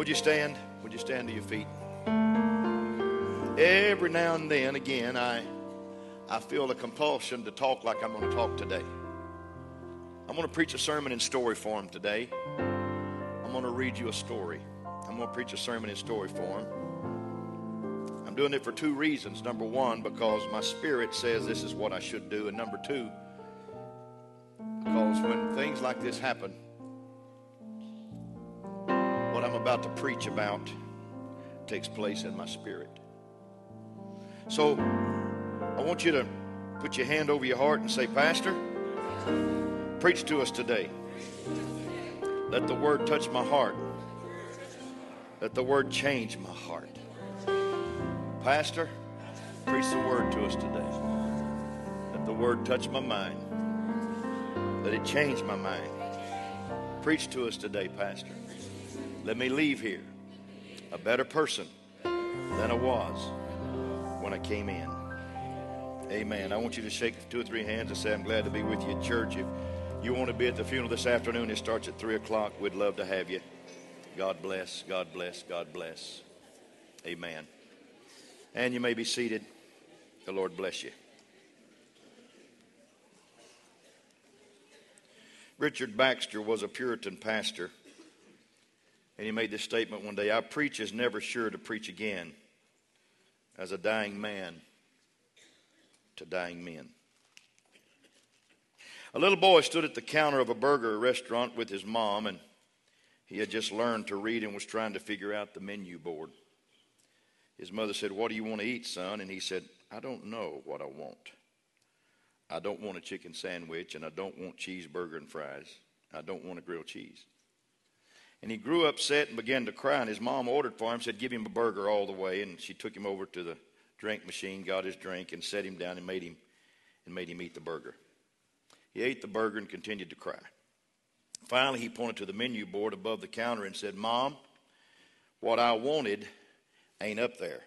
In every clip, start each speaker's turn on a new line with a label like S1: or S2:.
S1: Would you stand? Would you stand to your feet? Every now and then, again, I, I feel a compulsion to talk like I'm going to talk today. I'm going to preach a sermon in story form today. I'm going to read you a story. I'm going to preach a sermon in story form. I'm doing it for two reasons. Number one, because my spirit says this is what I should do. And number two, because when things like this happen, what I'm about to preach about takes place in my spirit. So I want you to put your hand over your heart and say, Pastor, preach to us today. Let the word touch my heart. Let the word change my heart. Pastor, preach the word to us today. Let the word touch my mind. Let it change my mind. Preach to us today, Pastor. Let me leave here a better person than I was when I came in. Amen. I want you to shake two or three hands and say, I'm glad to be with you at church. If you want to be at the funeral this afternoon, it starts at 3 o'clock. We'd love to have you. God bless, God bless, God bless. Amen. And you may be seated. The Lord bless you. Richard Baxter was a Puritan pastor, and he made this statement one day I preach is never sure to preach again as a dying man to dying men. A little boy stood at the counter of a burger restaurant with his mom, and he had just learned to read and was trying to figure out the menu board. His mother said, What do you want to eat, son? And he said, I don't know what I want. I don't want a chicken sandwich, and I don't want cheeseburger and fries. I don't want a grilled cheese. And he grew upset and began to cry. And his mom ordered for him, said, Give him a burger all the way. And she took him over to the drink machine, got his drink, and set him down and made him and made him eat the burger. He ate the burger and continued to cry. Finally, he pointed to the menu board above the counter and said, Mom, what I wanted ain't up there.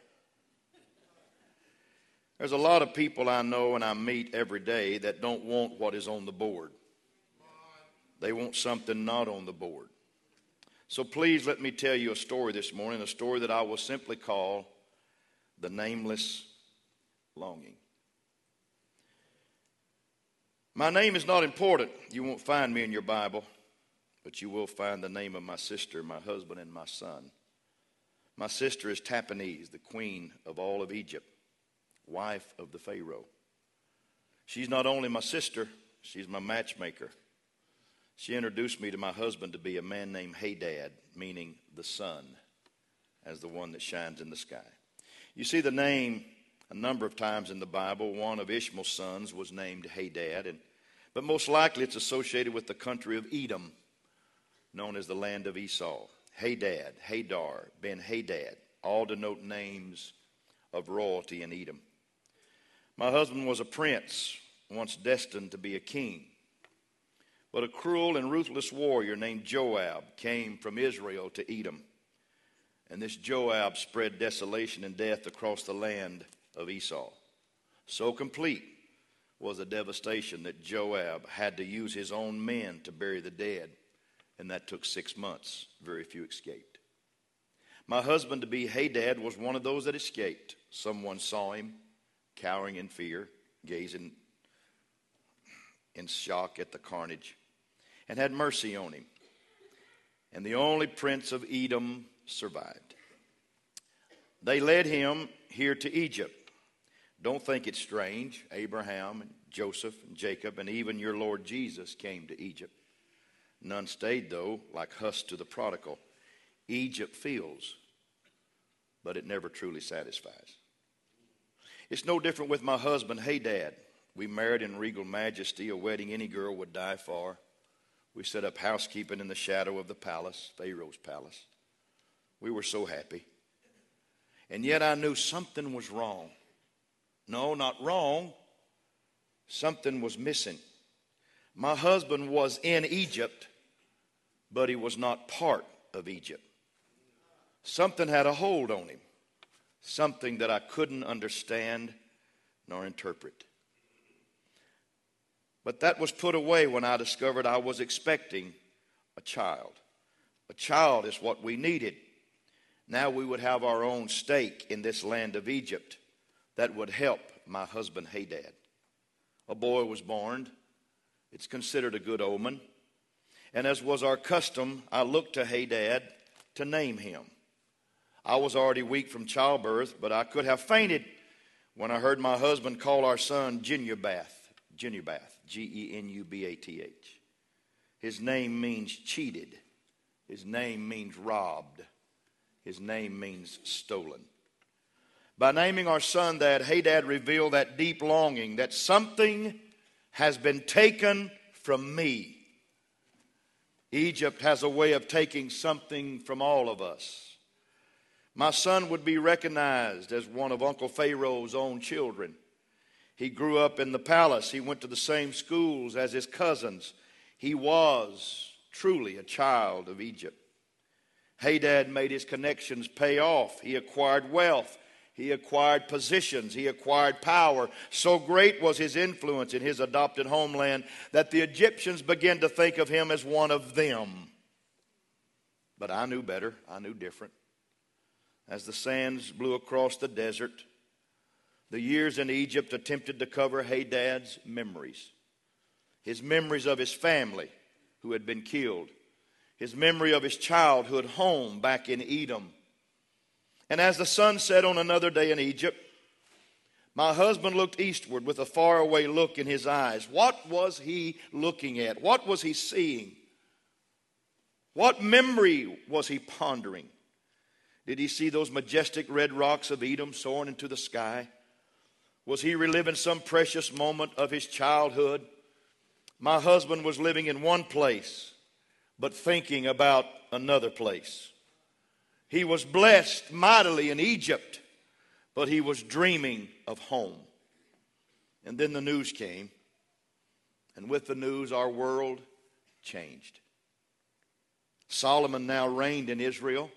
S1: There's a lot of people I know and I meet every day that don't want what is on the board. They want something not on the board. So please let me tell you a story this morning, a story that I will simply call the nameless longing. My name is not important. You won't find me in your Bible, but you will find the name of my sister, my husband, and my son. My sister is Tahpenes, the queen of all of Egypt, wife of the Pharaoh. She's not only my sister, she's my matchmaker. She introduced me to my husband to be a man named Hadad, meaning the sun, as the one that shines in the sky. You see the name a number of times in the Bible. One of Ishmael's sons was named Hadad, and, but most likely it's associated with the country of Edom, known as the land of Esau. Hadad, Hadar, Ben Hadad, all denote names of royalty in Edom. My husband was a prince, once destined to be a king. But a cruel and ruthless warrior named Joab came from Israel to Edom. And this Joab spread desolation and death across the land of Esau. So complete was the devastation that Joab had to use his own men to bury the dead, and that took six months. Very few escaped. My husband to be Hadad was one of those that escaped. Someone saw him cowering in fear, gazing in shock at the carnage, and had mercy on him. And the only prince of Edom survived. They led him here to Egypt. Don't think it's strange. Abraham and Joseph and Jacob and even your Lord Jesus came to Egypt. None stayed, though, like Huss to the prodigal. Egypt feels, but it never truly satisfies. It's no different with my husband, Hadad. We married in regal majesty, a wedding any girl would die for. We set up housekeeping in the shadow of the palace, Pharaoh's palace. We were so happy. And yet I knew something was wrong. No, not wrong. Something was missing. My husband was in Egypt, but he was not part of Egypt. Something had a hold on him, something that I couldn't understand nor interpret. But that was put away when I discovered I was expecting a child. A child is what we needed. Now we would have our own stake in this land of Egypt that would help my husband Hadad. A boy was born. It's considered a good omen. And as was our custom, I looked to Hadad to name him. I was already weak from childbirth, but I could have fainted when I heard my husband call our son Genubath. Genubath, G E N U B A T H. His name means cheated, his name means robbed, his name means stolen. By naming our son that, Hadad revealed that deep longing that something has been taken from me. Egypt has a way of taking something from all of us. My son would be recognized as one of Uncle Pharaoh's own children. He grew up in the palace. He went to the same schools as his cousins. He was truly a child of Egypt. Hadad made his connections pay off. He acquired wealth. He acquired positions. He acquired power. So great was his influence in his adopted homeland that the Egyptians began to think of him as one of them. But I knew better. I knew different. As the sands blew across the desert, the years in Egypt attempted to cover Hadad's memories. His memories of his family who had been killed, his memory of his childhood home back in Edom. And as the sun set on another day in Egypt, my husband looked eastward with a faraway look in his eyes. What was he looking at? What was he seeing? What memory was he pondering? Did he see those majestic red rocks of Edom soaring into the sky? Was he reliving some precious moment of his childhood? My husband was living in one place, but thinking about another place. He was blessed mightily in Egypt, but he was dreaming of home. And then the news came, and with the news, our world changed. Solomon now reigned in Israel.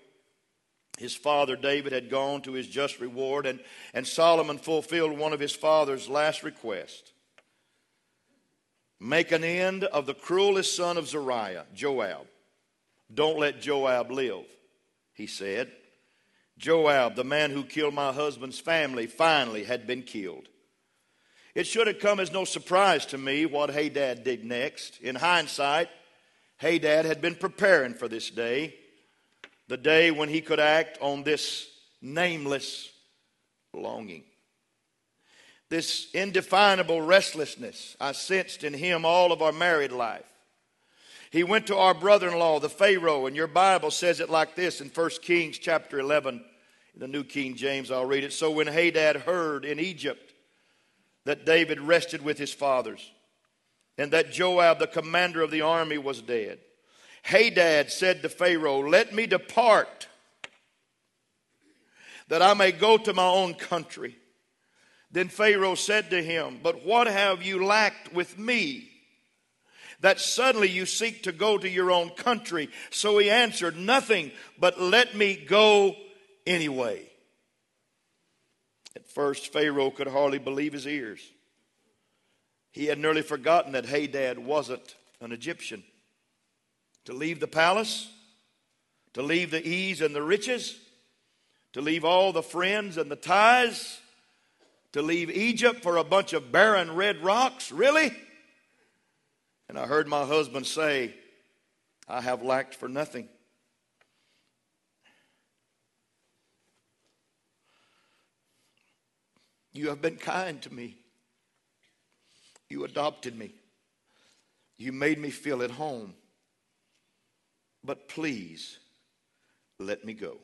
S1: His father David had gone to his just reward, and, and Solomon fulfilled one of his father's last requests make an end of the cruelest son of Zeruiah, Joab. Don't let Joab live, he said. Joab, the man who killed my husband's family, finally had been killed. It should have come as no surprise to me what Hadad did next. In hindsight, Hadad had been preparing for this day the day when he could act on this nameless longing. This indefinable restlessness I sensed in him all of our married life. He went to our brother in law, the Pharaoh, and your Bible says it like this in 1 Kings chapter 11, in the New King James, I'll read it. So when Hadad heard in Egypt that David rested with his fathers, and that Joab, the commander of the army, was dead, Hadad said to Pharaoh, Let me depart that I may go to my own country. Then Pharaoh said to him, But what have you lacked with me? That suddenly you seek to go to your own country. So he answered, Nothing, but let me go anyway. At first, Pharaoh could hardly believe his ears. He had nearly forgotten that Hadad wasn't an Egyptian to leave the palace, to leave the ease and the riches, to leave all the friends and the ties, to leave Egypt for a bunch of barren red rocks? Really? And I heard my husband say, I have lacked for nothing. You have been kind to me. You adopted me. You made me feel at home but please let me go.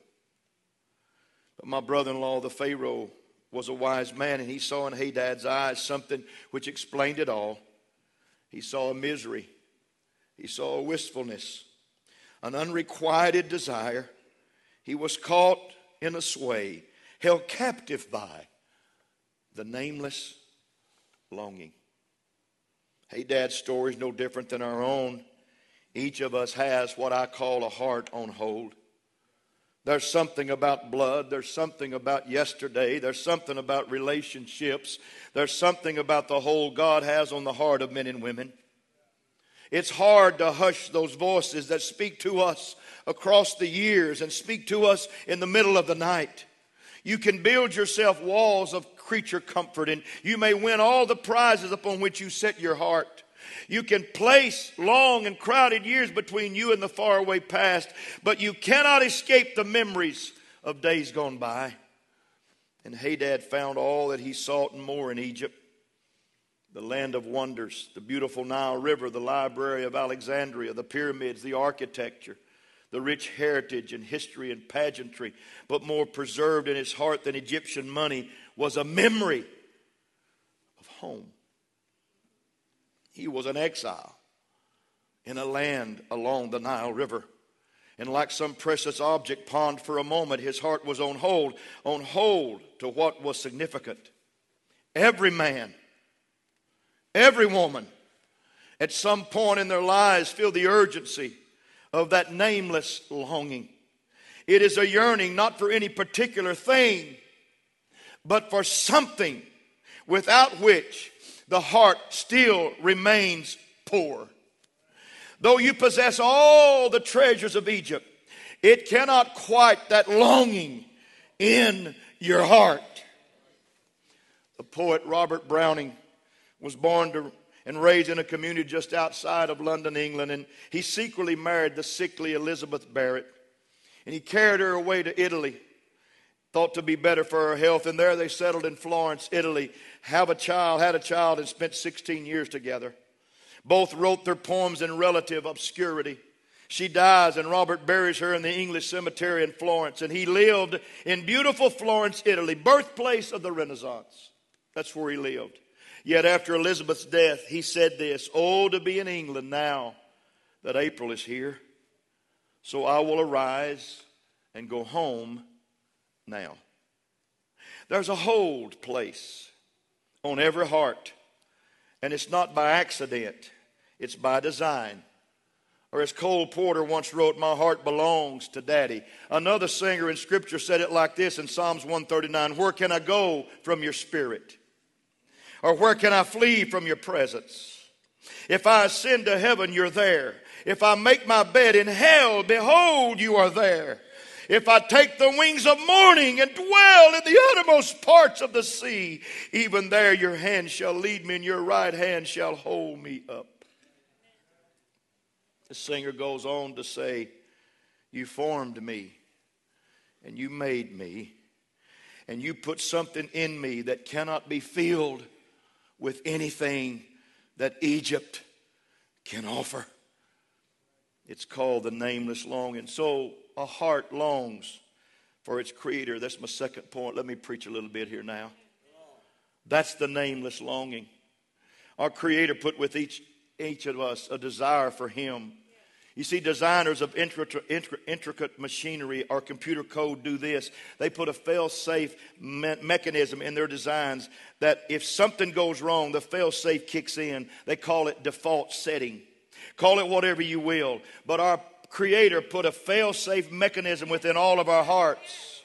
S1: But my brother in law, the Pharaoh, was a wise man, and he saw in Hadad's eyes something which explained it all. He saw a misery, he saw a wistfulness, an unrequited desire. He was caught in a sway. held captive by the nameless longing. Hadad's story is no different than our own. Each of us has what I call a heart on hold. There's something about blood. There's something about yesterday. There's something about relationships. There's something about the hold God has on the heart of men and women. It's hard to hush those voices that speak to us across the years and speak to us in the middle of the night. You can build yourself walls of creature comfort and you may win all the prizes upon which you set your heart. You can place long and crowded years between you and the faraway past, but you cannot escape the memories of days gone by. And Hadad found all that he sought and more in Egypt the land of wonders, the beautiful Nile River, the library of Alexandria, the pyramids, the architecture, the rich heritage and history and pageantry. But more preserved in his heart than Egyptian money was a memory of home. He was an exile in a land along the Nile River. And like some precious object pawned for a moment, his heart was on hold, on hold to what was significant. Every man, every woman, at some point in their lives feel the urgency of that nameless longing. It is a yearning not for any particular thing, but for something without which the heart still remains poor. Though you possess all the treasures of Egypt, it cannot quiet that longing in your heart. The poet Robert Browning was born to, and raised in a community just outside of London, England, and he secretly married the sickly Elizabeth Barrett. And he carried her away to Italy thought to be better for her health. And there they settled in Florence, Italy, have a child, had a child, and spent 16 years together. Both wrote their poems in relative obscurity. She dies, and Robert buries her in the English cemetery in Florence. And he lived in beautiful Florence, Italy, birthplace of the Renaissance. That's where he lived. Yet after Elizabeth's death, he said this Oh, to be in England now that April is here. So I will arise and go home now. There's a hold place on every heart, and it's not by accident, it's by design. Or as Cole Porter once wrote, My heart belongs to Daddy. Another singer in Scripture said it like this in Psalms 139 Where can I go from your spirit? Or where can I flee from your presence? If I ascend to heaven, you're there. If I make my bed in hell, behold, you are there. If I take the wings of morning and dwell in the uttermost parts of the sea, even there your hand shall lead me and your right hand shall hold me up. The singer goes on to say, You formed me and you made me, and you put something in me that cannot be filled with anything that Egypt can offer. It's called the nameless longing. So a heart longs for its creator. That's my second point. Let me preach a little bit here now. That's the nameless longing. Our creator put with each, each of us a desire for him. You see, designers of intricate machinery or computer code do this. They put a fail safe me- mechanism in their designs that if something goes wrong, the fail safe kicks in. They call it default setting. Call it whatever you will. But our Creator put a fail safe mechanism within all of our hearts.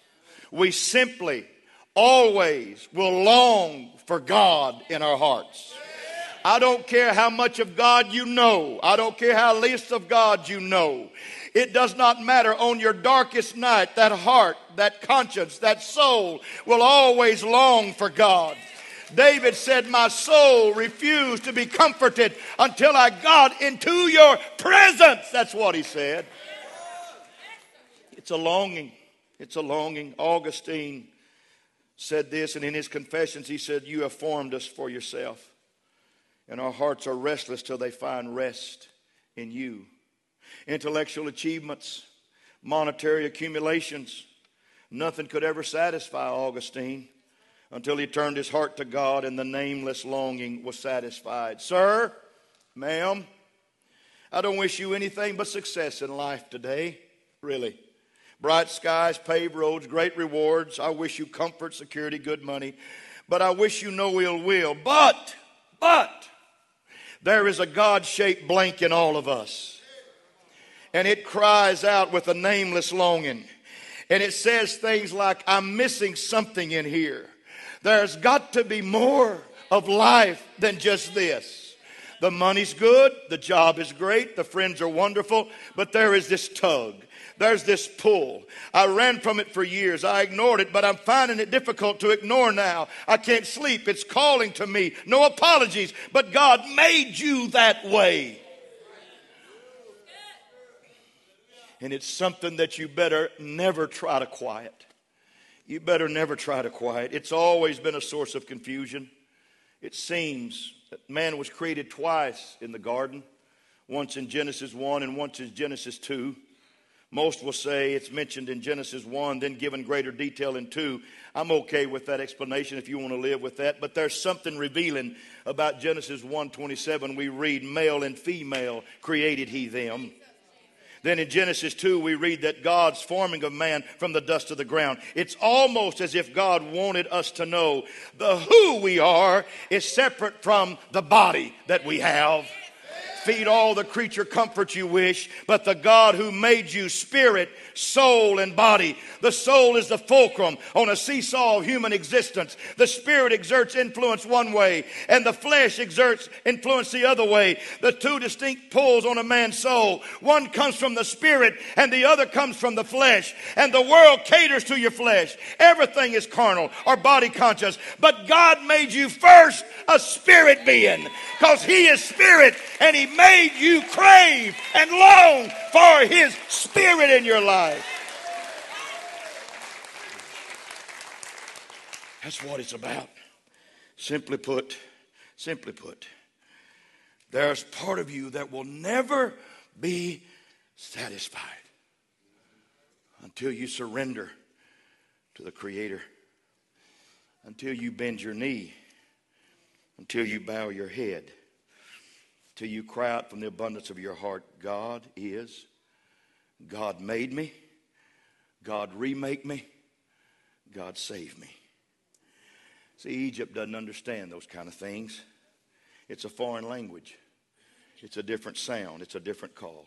S1: We simply, always will long for God in our hearts. I don't care how much of God you know. I don't care how least of God you know. It does not matter on your darkest night, that heart, that conscience, that soul will always long for God. David said, My soul refused to be comforted until I got into your presence. That's what he said. It's a longing. It's a longing. Augustine said this, and in his confessions, he said, You have formed us for yourself. And our hearts are restless till they find rest in you. Intellectual achievements, monetary accumulations, nothing could ever satisfy Augustine until he turned his heart to God and the nameless longing was satisfied. Sir, ma'am, I don't wish you anything but success in life today, really. Bright skies, paved roads, great rewards. I wish you comfort, security, good money. But I wish you no ill will. But, but, there is a God shaped blank in all of us. And it cries out with a nameless longing. And it says things like, I'm missing something in here. There's got to be more of life than just this. The money's good, the job is great, the friends are wonderful, but there is this tug. There's this pull. I ran from it for years. I ignored it, but I'm finding it difficult to ignore now. I can't sleep. It's calling to me. No apologies, but God made you that way. And it's something that you better never try to quiet. You better never try to quiet. It's always been a source of confusion. It seems that man was created twice in the garden once in Genesis 1 and once in Genesis 2. Most will say it's mentioned in Genesis 1, then given greater detail in 2. I'm okay with that explanation if you want to live with that, but there's something revealing about Genesis 1:27. We read, "Male and female created he them." Then in Genesis 2, we read that God's forming of man from the dust of the ground. It's almost as if God wanted us to know the who we are is separate from the body that we have feed all the creature comforts you wish, but the God who made you spirit, soul, and body. The soul is the fulcrum on a seesaw of human existence. The spirit exerts influence one way, and the flesh exerts influence the other way. The two distinct pulls on a man's soul. One comes from the spirit, and the other comes from the flesh. And the world caters to your flesh. Everything is carnal or body conscious, but God made you first a spirit being because He is spirit, and He made you crave and long for His Spirit in your life. That's what it's about. Simply put, simply put, there's part of you that will never be satisfied until you surrender to the Creator, until you bend your knee, until you bow your head till you cry out from the abundance of your heart, God is, God made me, God remake me, God save me. See, Egypt doesn't understand those kind of things. It's a foreign language. It's a different sound. It's a different call.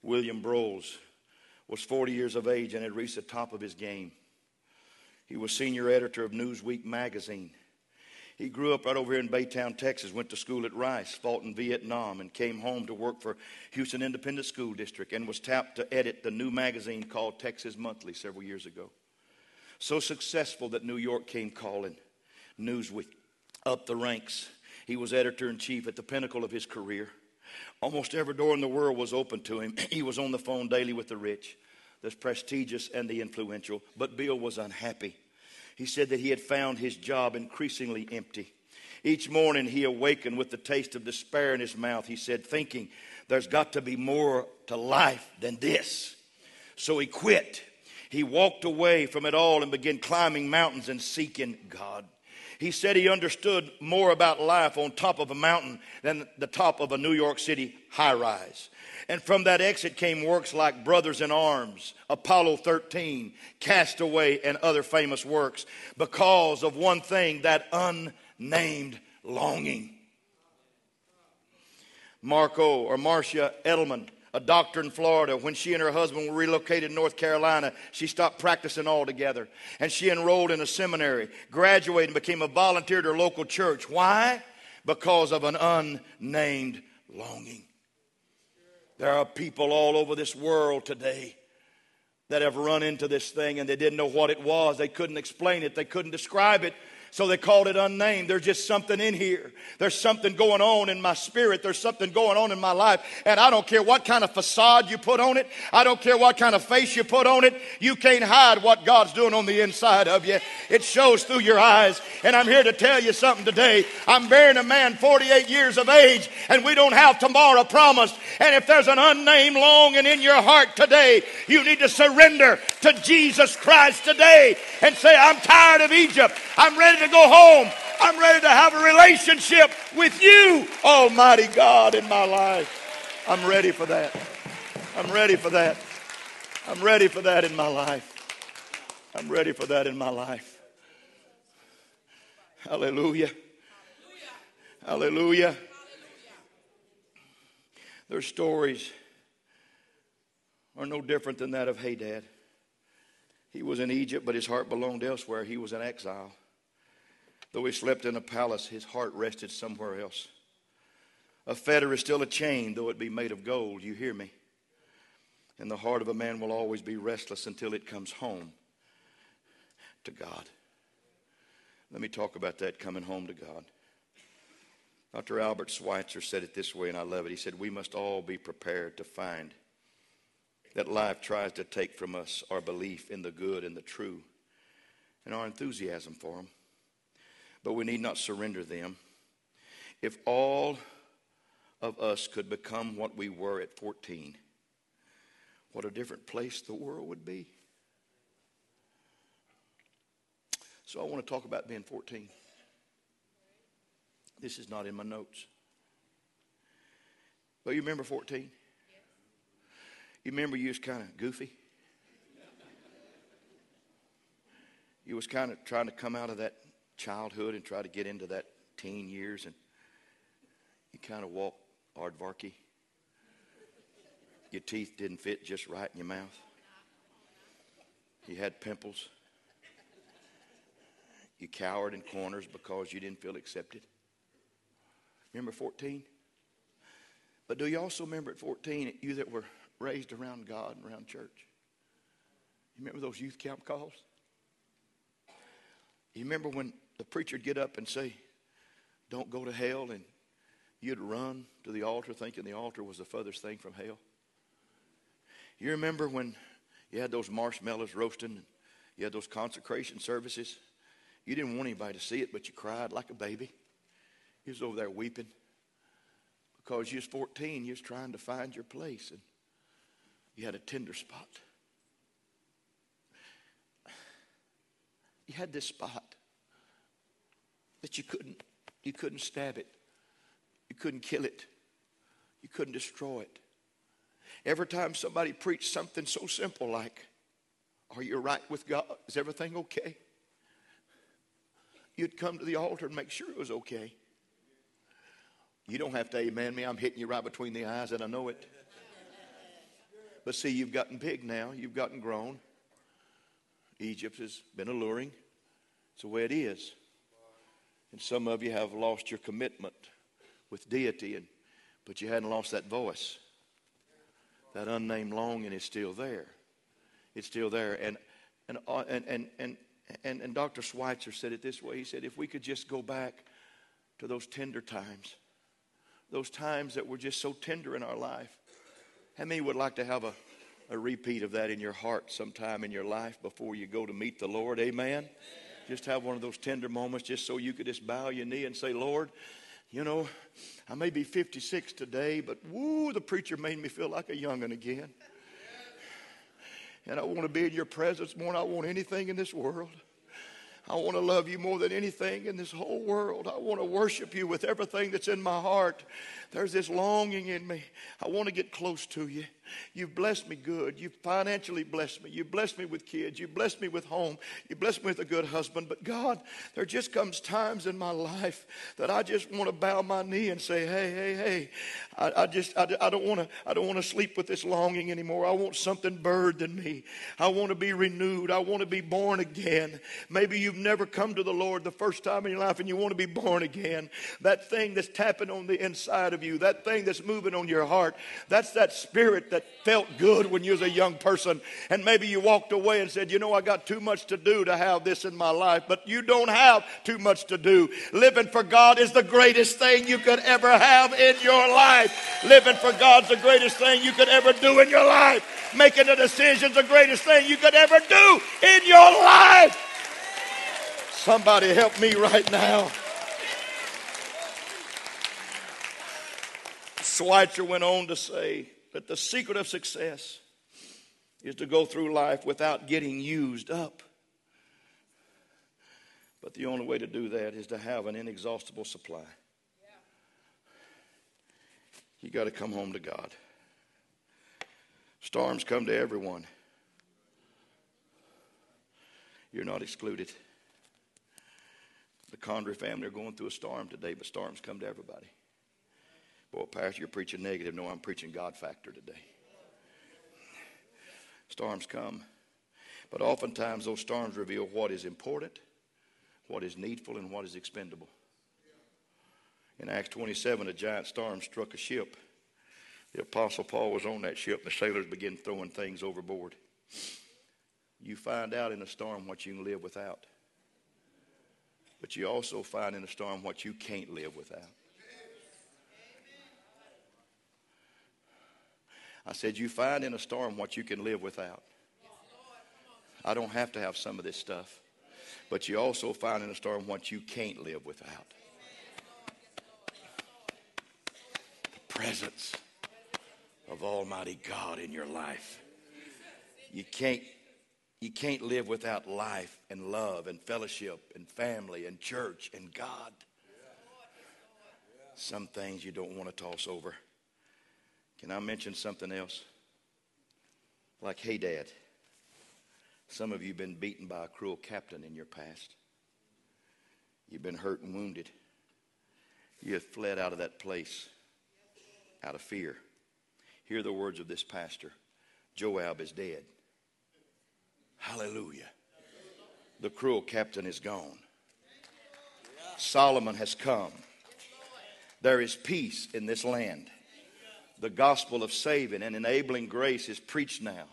S1: William Broyles was 40 years of age and had reached the top of his game. He was senior editor of Newsweek magazine. He grew up right over here in Baytown, Texas, went to school at Rice, fought in Vietnam, and came home to work for Houston Independent School District and was tapped to edit the new magazine called Texas Monthly several years ago. So successful that New York came calling Newsweek up the ranks. He was editor in chief at the pinnacle of his career. Almost every door in the world was open to him. he was on the phone daily with the rich, the prestigious, and the influential. But Bill was unhappy. He said that he had found his job increasingly empty. Each morning he awakened with the taste of despair in his mouth. He said, thinking, there's got to be more to life than this. So he quit. He walked away from it all and began climbing mountains and seeking God. He said he understood more about life on top of a mountain than the top of a New York City high rise. And from that exit came works like Brothers in Arms, Apollo 13, Castaway, and other famous works because of one thing that unnamed longing. Marco or Marcia Edelman, a doctor in Florida, when she and her husband were relocated to North Carolina, she stopped practicing altogether. And she enrolled in a seminary, graduated, and became a volunteer at her local church. Why? Because of an unnamed longing. There are people all over this world today that have run into this thing and they didn't know what it was. They couldn't explain it, they couldn't describe it. So they called it unnamed. There's just something in here. There's something going on in my spirit. There's something going on in my life. And I don't care what kind of facade you put on it. I don't care what kind of face you put on it. You can't hide what God's doing on the inside of you. It shows through your eyes. And I'm here to tell you something today. I'm bearing a man 48 years of age and we don't have tomorrow promised. And if there's an unnamed longing in your heart today, you need to surrender to Jesus Christ today and say, I'm tired of Egypt. I'm ready to go home. I'm ready to have a relationship with you, Almighty God, in my life. I'm ready for that. I'm ready for that. I'm ready for that in my life. I'm ready for that in my life. Hallelujah. Hallelujah. Their stories are no different than that of Hadad. He was in Egypt, but his heart belonged elsewhere. He was in exile. Though he slept in a palace, his heart rested somewhere else. A fetter is still a chain, though it be made of gold. You hear me? And the heart of a man will always be restless until it comes home to God. Let me talk about that coming home to God. Dr. Albert Schweitzer said it this way, and I love it. He said, We must all be prepared to find that life tries to take from us our belief in the good and the true and our enthusiasm for them. But we need not surrender them. If all of us could become what we were at 14, what a different place the world would be. So I want to talk about being 14. This is not in my notes. But you remember 14? You remember you was kind of goofy? You was kind of trying to come out of that childhood and try to get into that teen years and you kind of walked aardvarky. Your teeth didn't fit just right in your mouth. You had pimples. You cowered in corners because you didn't feel accepted. Remember 14? But do you also remember at 14, you that were raised around God and around church. You remember those youth camp calls? You remember when the preacher'd get up and say, Don't go to hell, and you'd run to the altar thinking the altar was the furthest thing from hell? You remember when you had those marshmallows roasting, and you had those consecration services? You didn't want anybody to see it, but you cried like a baby. You was over there weeping because you was 14. You was trying to find your place. And you had a tender spot. You had this spot that you couldn't you couldn't stab it. You couldn't kill it. You couldn't destroy it. Every time somebody preached something so simple like, Are you right with God? Is everything okay? You'd come to the altar and make sure it was okay. You don't have to amen me. I'm hitting you right between the eyes, and I know it. But see, you've gotten big now, you've gotten grown. Egypt has been alluring. It's the way it is. And some of you have lost your commitment with deity, and, but you hadn't lost that voice. That unnamed longing is still there. It's still there. And, and, uh, and, and, and, and, and Dr. Schweitzer said it this way He said, if we could just go back to those tender times, those times that were just so tender in our life, how many would like to have a, a repeat of that in your heart sometime in your life before you go to meet the Lord? Amen. Just have one of those tender moments just so you could just bow your knee and say, Lord, you know, I may be 56 today, but woo, the preacher made me feel like a youngin' again. And I want to be in your presence more than I want anything in this world. I want to love you more than anything in this whole world. I want to worship you with everything that's in my heart. There's this longing in me. I want to get close to you. You've blessed me good. You've financially blessed me. You've blessed me with kids. You've blessed me with home. You've blessed me with a good husband. But God, there just comes times in my life that I just want to bow my knee and say, hey, hey, hey, I, I just, I, I don't want to, I don't want to sleep with this longing anymore. I want something birthed in me. I want to be renewed. I want to be born again. Maybe you've never come to the Lord the first time in your life and you want to be born again. That thing that's tapping on the inside of you, that thing that's moving on your heart, that's that spirit that felt good when you was a young person and maybe you walked away and said, you know, I got too much to do to have this in my life, but you don't have too much to do. Living for God is the greatest thing you could ever have in your life. Living for God's the greatest thing you could ever do in your life. Making a decision's the greatest thing you could ever do in your life. Somebody help me right now. Schweitzer went on to say, but the secret of success is to go through life without getting used up. But the only way to do that is to have an inexhaustible supply. Yeah. You got to come home to God. Storms come to everyone. You're not excluded. The Condry family are going through a storm today, but storms come to everybody. Boy, Pastor, you're preaching negative. No, I'm preaching God factor today. Storms come. But oftentimes, those storms reveal what is important, what is needful, and what is expendable. In Acts 27, a giant storm struck a ship. The Apostle Paul was on that ship, and the sailors began throwing things overboard. You find out in a storm what you can live without. But you also find in a storm what you can't live without. I said, You find in a storm what you can live without. I don't have to have some of this stuff. But you also find in a storm what you can't live without. The presence of Almighty God in your life. You can't, you can't live without life and love and fellowship and family and church and God. Some things you don't want to toss over. Can I mention something else? Like, Hadad, some of you have been beaten by a cruel captain in your past. You've been hurt and wounded. You have fled out of that place out of fear. Hear the words of this pastor Joab is dead. Hallelujah. The cruel captain is gone. Solomon has come. There is peace in this land. The gospel of saving and enabling grace is preached now.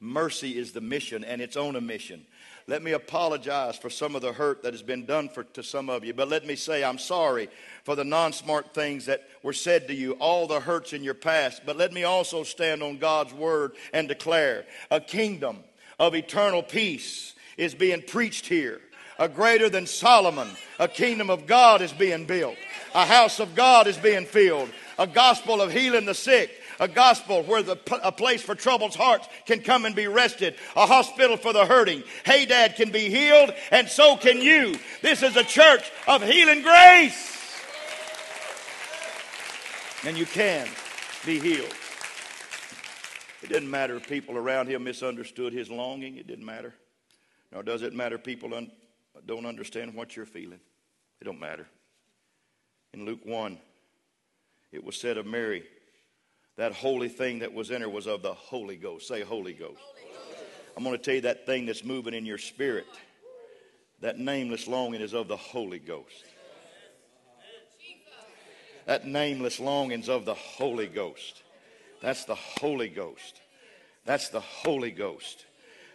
S1: Mercy is the mission, and it's own a mission. Let me apologize for some of the hurt that has been done for, to some of you, but let me say I'm sorry for the non smart things that were said to you, all the hurts in your past. But let me also stand on God's word and declare a kingdom of eternal peace is being preached here. A greater than Solomon, a kingdom of God is being built. A house of God is being filled. A gospel of healing the sick a gospel where the, a place for troubled hearts can come and be rested, a hospital for the hurting. Hadad can be healed, and so can you. This is a church of healing grace. And you can be healed. It didn't matter if people around him misunderstood his longing. It didn't matter. Nor does it matter people un- don't understand what you're feeling. It don't matter. In Luke 1, it was said of Mary, that holy thing that was in her was of the Holy Ghost. Say, Holy Ghost. I'm going to tell you that thing that's moving in your spirit. That nameless longing is of the Holy Ghost. That nameless longing's of the Holy Ghost. That's the Holy Ghost. That's the Holy Ghost.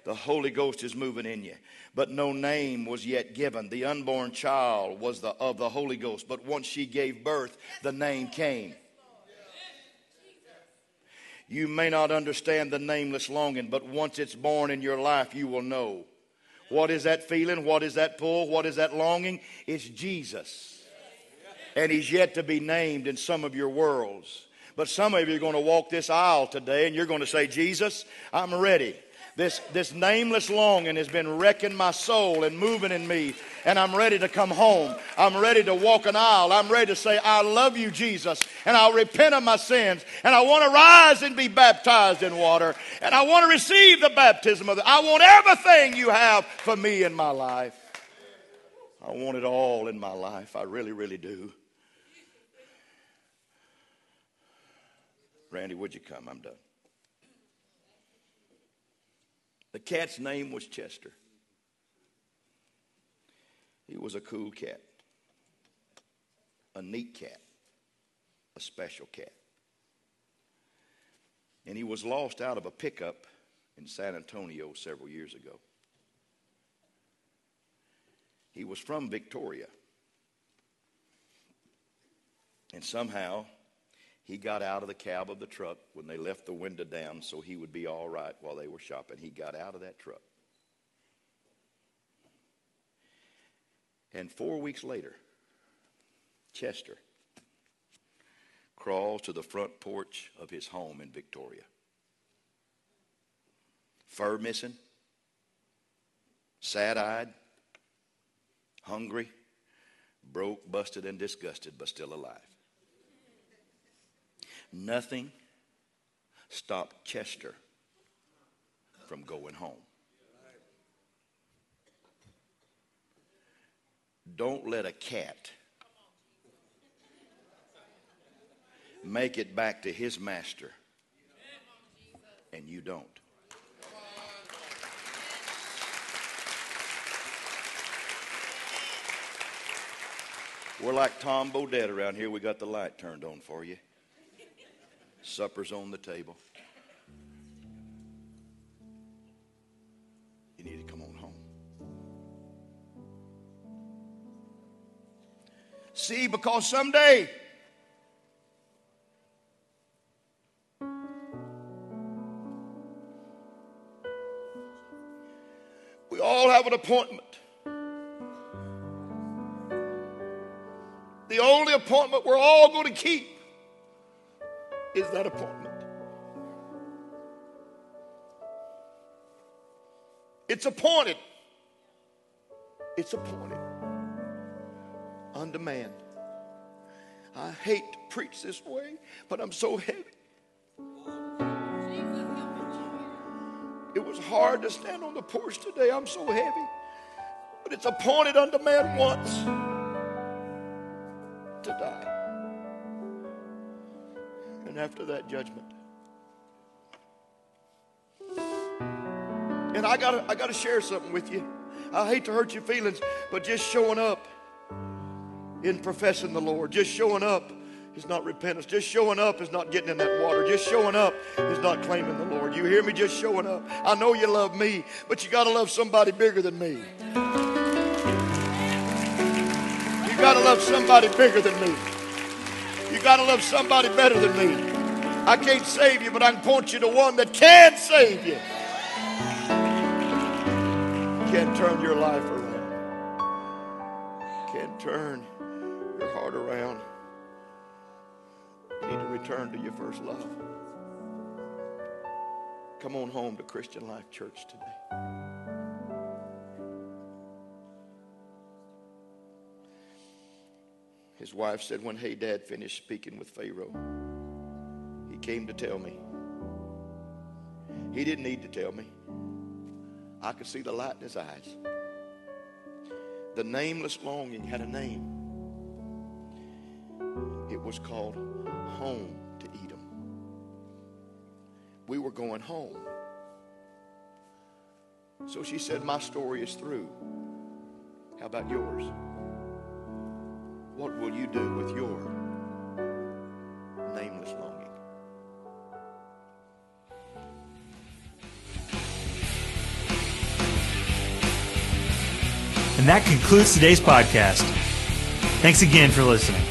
S1: The Holy Ghost is moving in you. But no name was yet given. The unborn child was the, of the Holy Ghost. But once she gave birth, the name came. You may not understand the nameless longing, but once it's born in your life, you will know. What is that feeling? What is that pull? What is that longing? It's Jesus. And He's yet to be named in some of your worlds. But some of you are going to walk this aisle today and you're going to say, Jesus, I'm ready. This, this nameless longing has been wrecking my soul and moving in me, and I'm ready to come home. I'm ready to walk an aisle. I'm ready to say, I love you, Jesus, and I'll repent of my sins, and I want to rise and be baptized in water, and I want to receive the baptism of the. I want everything you have for me in my life. I want it all in my life. I really, really do. Randy, would you come? I'm done. The cat's name was Chester. He was a cool cat, a neat cat, a special cat. And he was lost out of a pickup in San Antonio several years ago. He was from Victoria. And somehow he got out of the cab of the truck when they left the window down so he would be all right while they were shopping. He got out of that truck. And four weeks later, Chester crawls to the front porch of his home in Victoria. Fur missing, sad eyed, hungry, broke, busted, and disgusted, but still alive. Nothing stopped Chester from going home. Don't let a cat make it back to his master, and you don't. We're like Tom Bodett around here. We got the light turned on for you. Supper's on the table. You need to come on home. See, because someday we all have an appointment. The only appointment we're all going to keep is that appointment. It's appointed. It's appointed unto man. I hate to preach this way, but I'm so heavy. It was hard to stand on the porch today. I'm so heavy. But it's appointed unto man once to die. And after that judgment. And I gotta I gotta share something with you. I hate to hurt your feelings, but just showing up in professing the Lord, just showing up is not repentance. Just showing up is not getting in that water. Just showing up is not claiming the Lord. You hear me? Just showing up. I know you love me, but you got to love somebody bigger than me. You got to love somebody bigger than me. Got to love somebody better than me. I can't save you, but I can point you to one that can save you. Can't turn your life around. Can't turn your heart around. You need to return to your first love. Come on home to Christian Life Church today. His wife said, when Hadad finished speaking with Pharaoh, he came to tell me. He didn't need to tell me. I could see the light in his eyes. The nameless longing had a name. It was called home to Edom. We were going home. So she said, My story is through. How about yours? What will you do with your nameless longing?
S2: And that concludes today's podcast. Thanks again for listening.